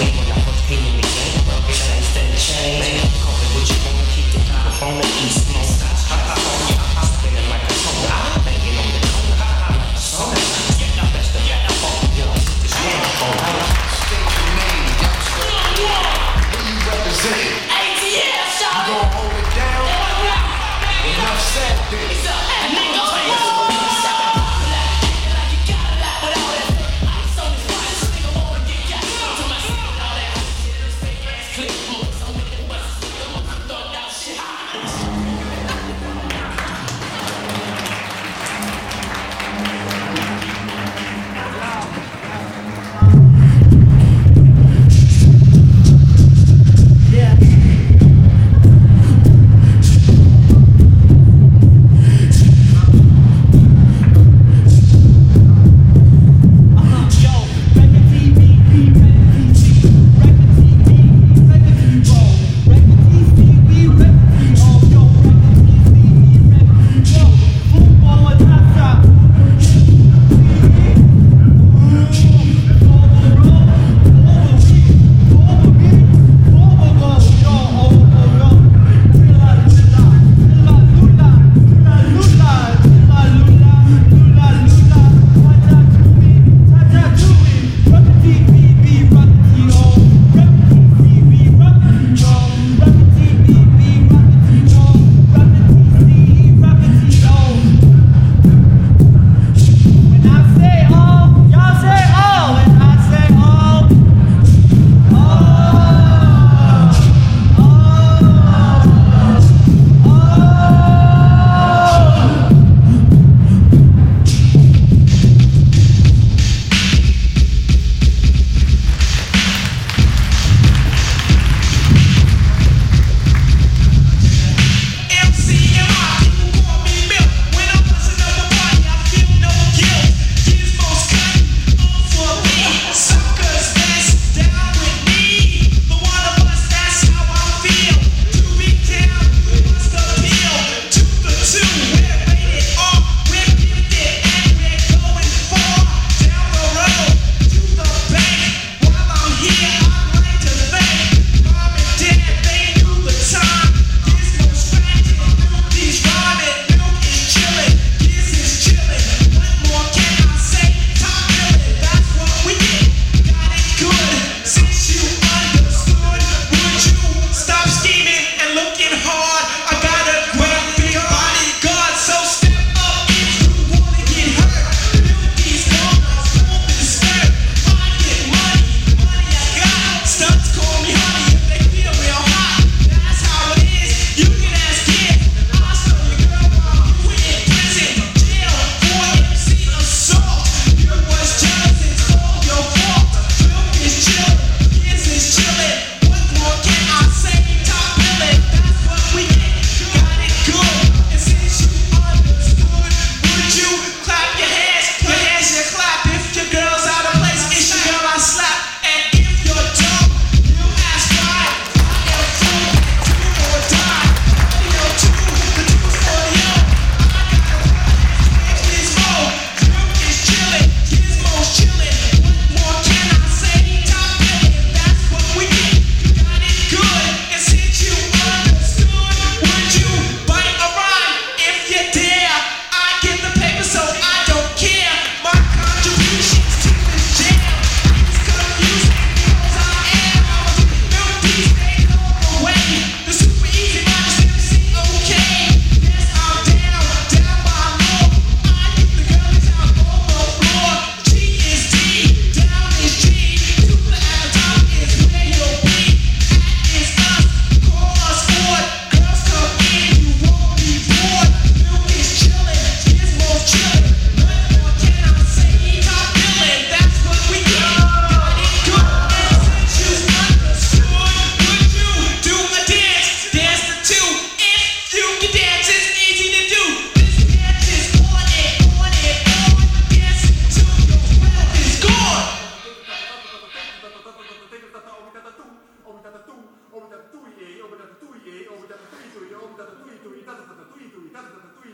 I'm came in the game. Broke. Man, call me. what you want, keep the phone on the.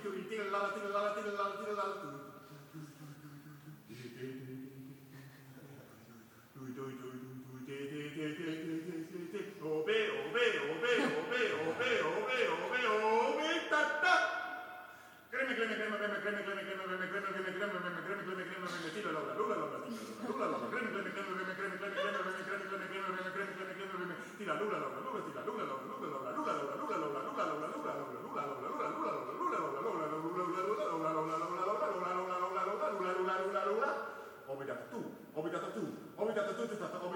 Tui tira la tira la tira la tira la Obe, obe, obe, obe, obe, obe, obe, obe, ta ta. Creme, creme, creme, creme, creme, creme, creme, creme, creme, creme, creme, creme, creme, creme, creme, creme, tira la lula, lula, lula, lula, creme, creme, creme, creme, creme, creme, creme, creme, creme, creme, creme, creme, creme, creme, creme, tira lula, lula, lula, tira lula, lula, lula, lula, obrigado tu, obrigado tu, obrigado tu, obrigado 2,